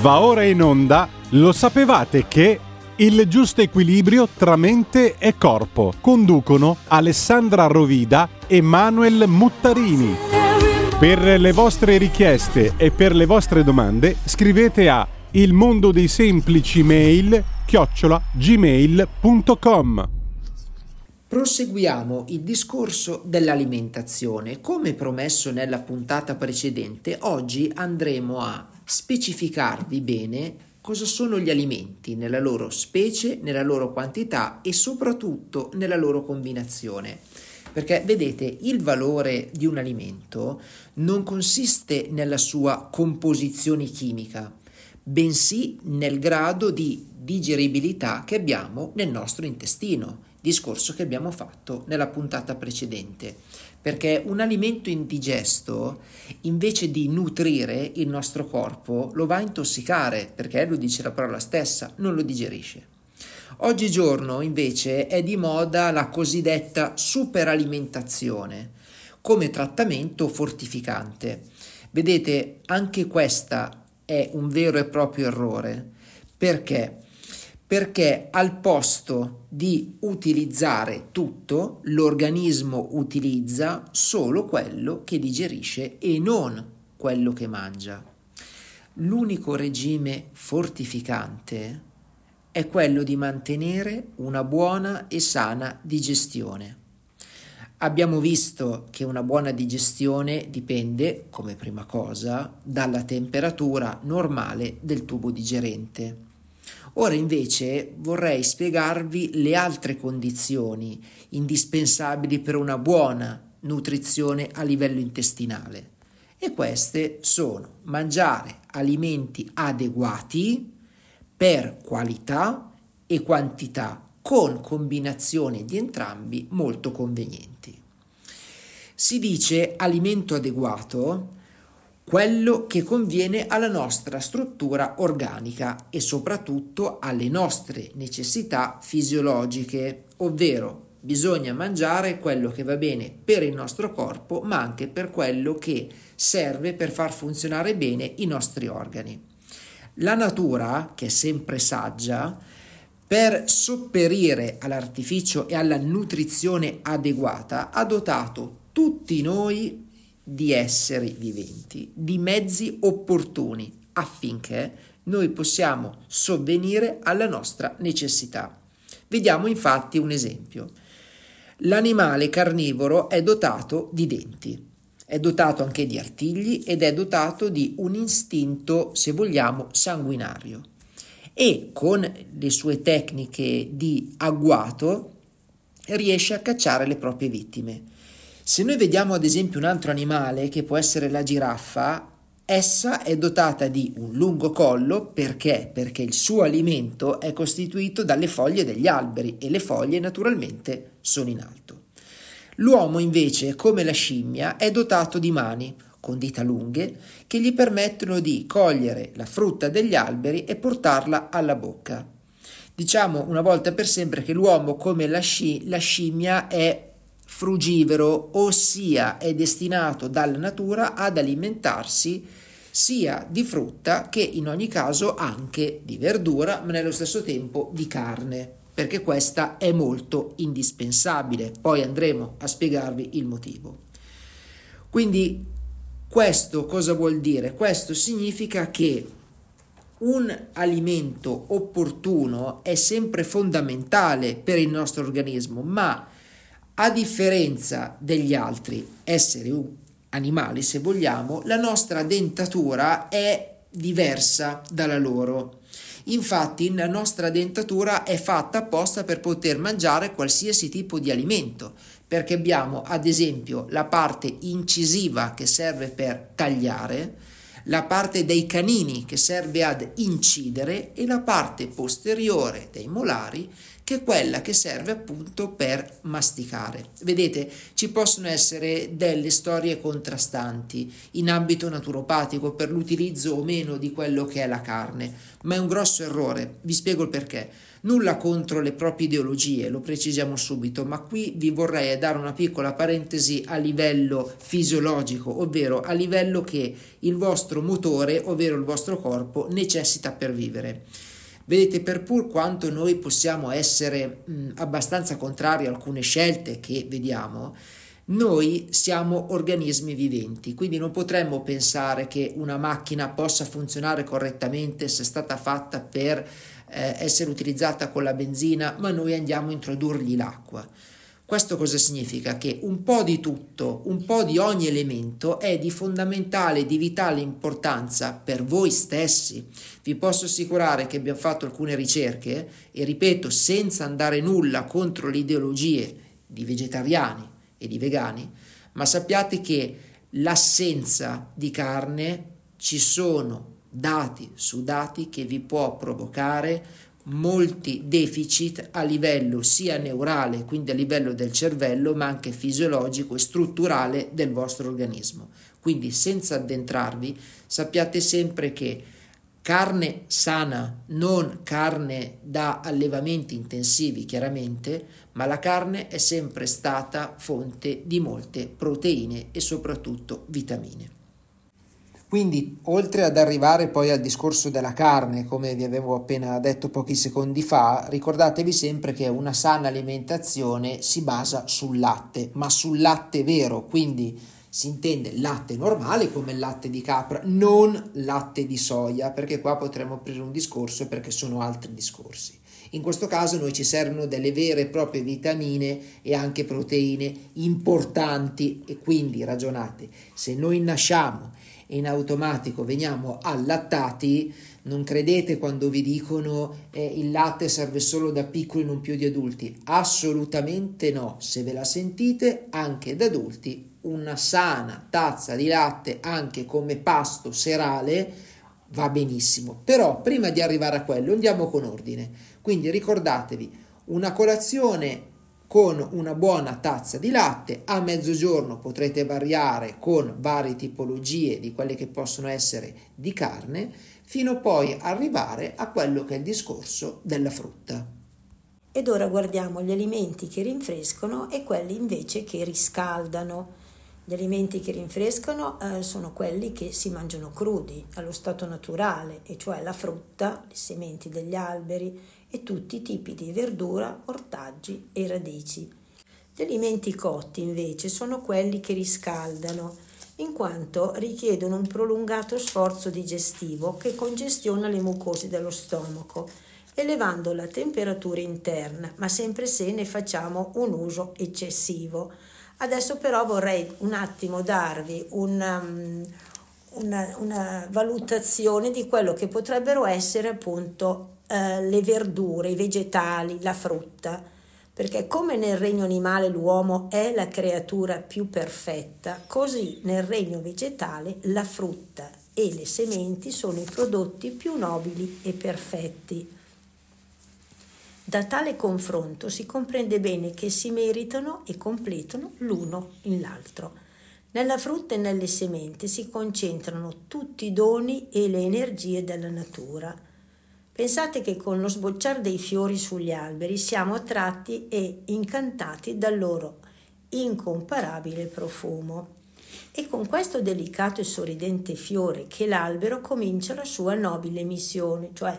Va ora in onda, lo sapevate che il giusto equilibrio tra mente e corpo conducono Alessandra Rovida e Manuel Muttarini. Per le vostre richieste e per le vostre domande scrivete a il mondo dei semplici mail chiocciola gmail.com Proseguiamo il discorso dell'alimentazione. Come promesso nella puntata precedente, oggi andremo a specificarvi bene cosa sono gli alimenti nella loro specie, nella loro quantità e soprattutto nella loro combinazione. Perché vedete, il valore di un alimento non consiste nella sua composizione chimica, bensì nel grado di digeribilità che abbiamo nel nostro intestino discorso che abbiamo fatto nella puntata precedente, perché un alimento indigesto, invece di nutrire il nostro corpo, lo va a intossicare, perché lo dice la parola stessa, non lo digerisce. Oggigiorno invece è di moda la cosiddetta superalimentazione come trattamento fortificante. Vedete, anche questa è un vero e proprio errore. Perché? Perché al posto di utilizzare tutto, l'organismo utilizza solo quello che digerisce e non quello che mangia. L'unico regime fortificante è quello di mantenere una buona e sana digestione. Abbiamo visto che una buona digestione dipende, come prima cosa, dalla temperatura normale del tubo digerente. Ora invece vorrei spiegarvi le altre condizioni indispensabili per una buona nutrizione a livello intestinale. E queste sono mangiare alimenti adeguati per qualità e quantità con combinazioni di entrambi molto convenienti. Si dice alimento adeguato quello che conviene alla nostra struttura organica e soprattutto alle nostre necessità fisiologiche, ovvero bisogna mangiare quello che va bene per il nostro corpo, ma anche per quello che serve per far funzionare bene i nostri organi. La natura, che è sempre saggia, per sopperire all'artificio e alla nutrizione adeguata, ha dotato tutti noi di esseri viventi, di mezzi opportuni affinché noi possiamo sovvenire alla nostra necessità. Vediamo infatti un esempio. L'animale carnivoro è dotato di denti, è dotato anche di artigli ed è dotato di un istinto, se vogliamo, sanguinario e con le sue tecniche di agguato riesce a cacciare le proprie vittime. Se noi vediamo ad esempio un altro animale che può essere la giraffa, essa è dotata di un lungo collo perché? Perché il suo alimento è costituito dalle foglie degli alberi e le foglie naturalmente sono in alto. L'uomo invece, come la scimmia, è dotato di mani con dita lunghe che gli permettono di cogliere la frutta degli alberi e portarla alla bocca. Diciamo una volta per sempre che l'uomo, come la, sci- la scimmia, è frugivoro, ossia è destinato dalla natura ad alimentarsi sia di frutta che in ogni caso anche di verdura, ma nello stesso tempo di carne, perché questa è molto indispensabile. Poi andremo a spiegarvi il motivo. Quindi questo cosa vuol dire? Questo significa che un alimento opportuno è sempre fondamentale per il nostro organismo, ma a differenza degli altri esseri animali, se vogliamo, la nostra dentatura è diversa dalla loro. Infatti la nostra dentatura è fatta apposta per poter mangiare qualsiasi tipo di alimento, perché abbiamo ad esempio la parte incisiva che serve per tagliare, la parte dei canini che serve ad incidere e la parte posteriore dei molari che è quella che serve appunto per masticare. Vedete, ci possono essere delle storie contrastanti in ambito naturopatico per l'utilizzo o meno di quello che è la carne, ma è un grosso errore. Vi spiego il perché. Nulla contro le proprie ideologie, lo precisiamo subito, ma qui vi vorrei dare una piccola parentesi a livello fisiologico, ovvero a livello che il vostro motore, ovvero il vostro corpo, necessita per vivere. Vedete, per pur quanto noi possiamo essere mh, abbastanza contrari a alcune scelte che vediamo, noi siamo organismi viventi, quindi non potremmo pensare che una macchina possa funzionare correttamente se è stata fatta per eh, essere utilizzata con la benzina, ma noi andiamo a introdurgli l'acqua. Questo cosa significa? Che un po' di tutto, un po' di ogni elemento è di fondamentale, di vitale importanza per voi stessi. Vi posso assicurare che abbiamo fatto alcune ricerche e ripeto, senza andare nulla contro le ideologie di vegetariani e di vegani, ma sappiate che l'assenza di carne ci sono dati su dati che vi può provocare molti deficit a livello sia neurale, quindi a livello del cervello, ma anche fisiologico e strutturale del vostro organismo. Quindi senza addentrarvi, sappiate sempre che carne sana, non carne da allevamenti intensivi chiaramente, ma la carne è sempre stata fonte di molte proteine e soprattutto vitamine. Quindi, oltre ad arrivare poi al discorso della carne, come vi avevo appena detto pochi secondi fa, ricordatevi sempre che una sana alimentazione si basa sul latte, ma sul latte vero, quindi si intende latte normale come latte di capra, non latte di soia, perché qua potremmo aprire un discorso perché sono altri discorsi. In questo caso noi ci servono delle vere e proprie vitamine e anche proteine importanti e quindi ragionate, se noi nasciamo in automatico veniamo allattati, non credete quando vi dicono eh, il latte serve solo da piccoli non più di adulti. Assolutamente no. Se ve la sentite, anche da adulti, una sana tazza di latte anche come pasto serale va benissimo. Però prima di arrivare a quello andiamo con ordine. Quindi ricordatevi, una colazione con una buona tazza di latte. A mezzogiorno potrete variare con varie tipologie di quelle che possono essere di carne, fino poi arrivare a quello che è il discorso della frutta. Ed ora guardiamo gli alimenti che rinfrescano e quelli invece che riscaldano. Gli alimenti che rinfrescano eh, sono quelli che si mangiano crudi, allo stato naturale, e cioè la frutta, le sementi degli alberi e tutti i tipi di verdura, ortaggi e radici. Gli alimenti cotti invece sono quelli che riscaldano, in quanto richiedono un prolungato sforzo digestivo che congestiona le mucose dello stomaco, elevando la temperatura interna, ma sempre se ne facciamo un uso eccessivo. Adesso però vorrei un attimo darvi un, um, una, una valutazione di quello che potrebbero essere appunto eh, le verdure, i vegetali, la frutta, perché come nel regno animale l'uomo è la creatura più perfetta, così nel regno vegetale la frutta e le sementi sono i prodotti più nobili e perfetti. Da tale confronto si comprende bene che si meritano e completano l'uno in l'altro. Nella frutta e nelle sementi si concentrano tutti i doni e le energie della natura Pensate che con lo sbocciare dei fiori sugli alberi siamo attratti e incantati dal loro incomparabile profumo. E con questo delicato e sorridente fiore che l'albero comincia la sua nobile missione, cioè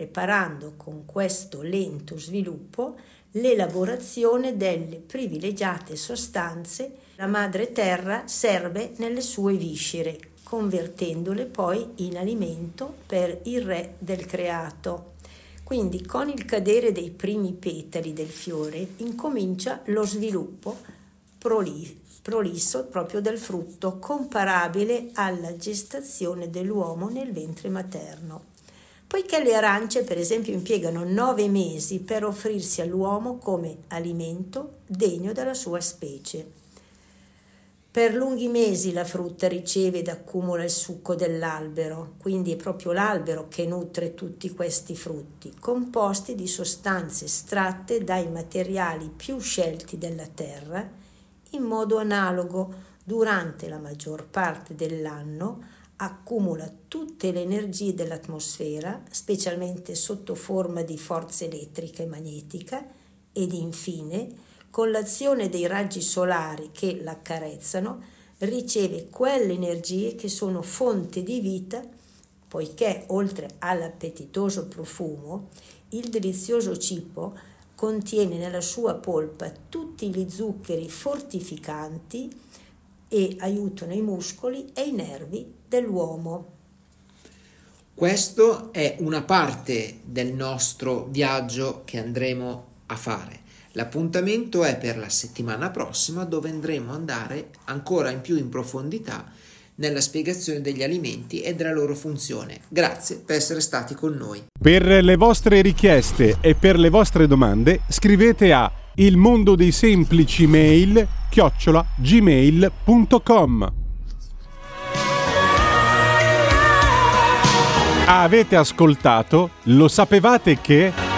preparando con questo lento sviluppo l'elaborazione delle privilegiate sostanze la madre terra serve nelle sue viscere, convertendole poi in alimento per il re del creato. Quindi con il cadere dei primi petali del fiore incomincia lo sviluppo prolisso proprio del frutto, comparabile alla gestazione dell'uomo nel ventre materno. Poiché le arance, per esempio, impiegano nove mesi per offrirsi all'uomo come alimento degno della sua specie. Per lunghi mesi la frutta riceve ed accumula il succo dell'albero, quindi è proprio l'albero che nutre tutti questi frutti, composti di sostanze estratte dai materiali più scelti della terra, in modo analogo durante la maggior parte dell'anno accumula tutte le energie dell'atmosfera, specialmente sotto forma di forza elettrica e magnetica, ed infine con l'azione dei raggi solari che l'accarezzano, riceve quelle energie che sono fonte di vita, poiché oltre all'appetitoso profumo, il delizioso cibo contiene nella sua polpa tutti gli zuccheri fortificanti e aiutano i muscoli e i nervi dell'uomo. Questo è una parte del nostro viaggio che andremo a fare. L'appuntamento è per la settimana prossima dove andremo ad andare ancora in più in profondità nella spiegazione degli alimenti e della loro funzione. Grazie per essere stati con noi. Per le vostre richieste e per le vostre domande scrivete a il mondo dei semplici mail chiocciola gmail.com Avete ascoltato? Lo sapevate che...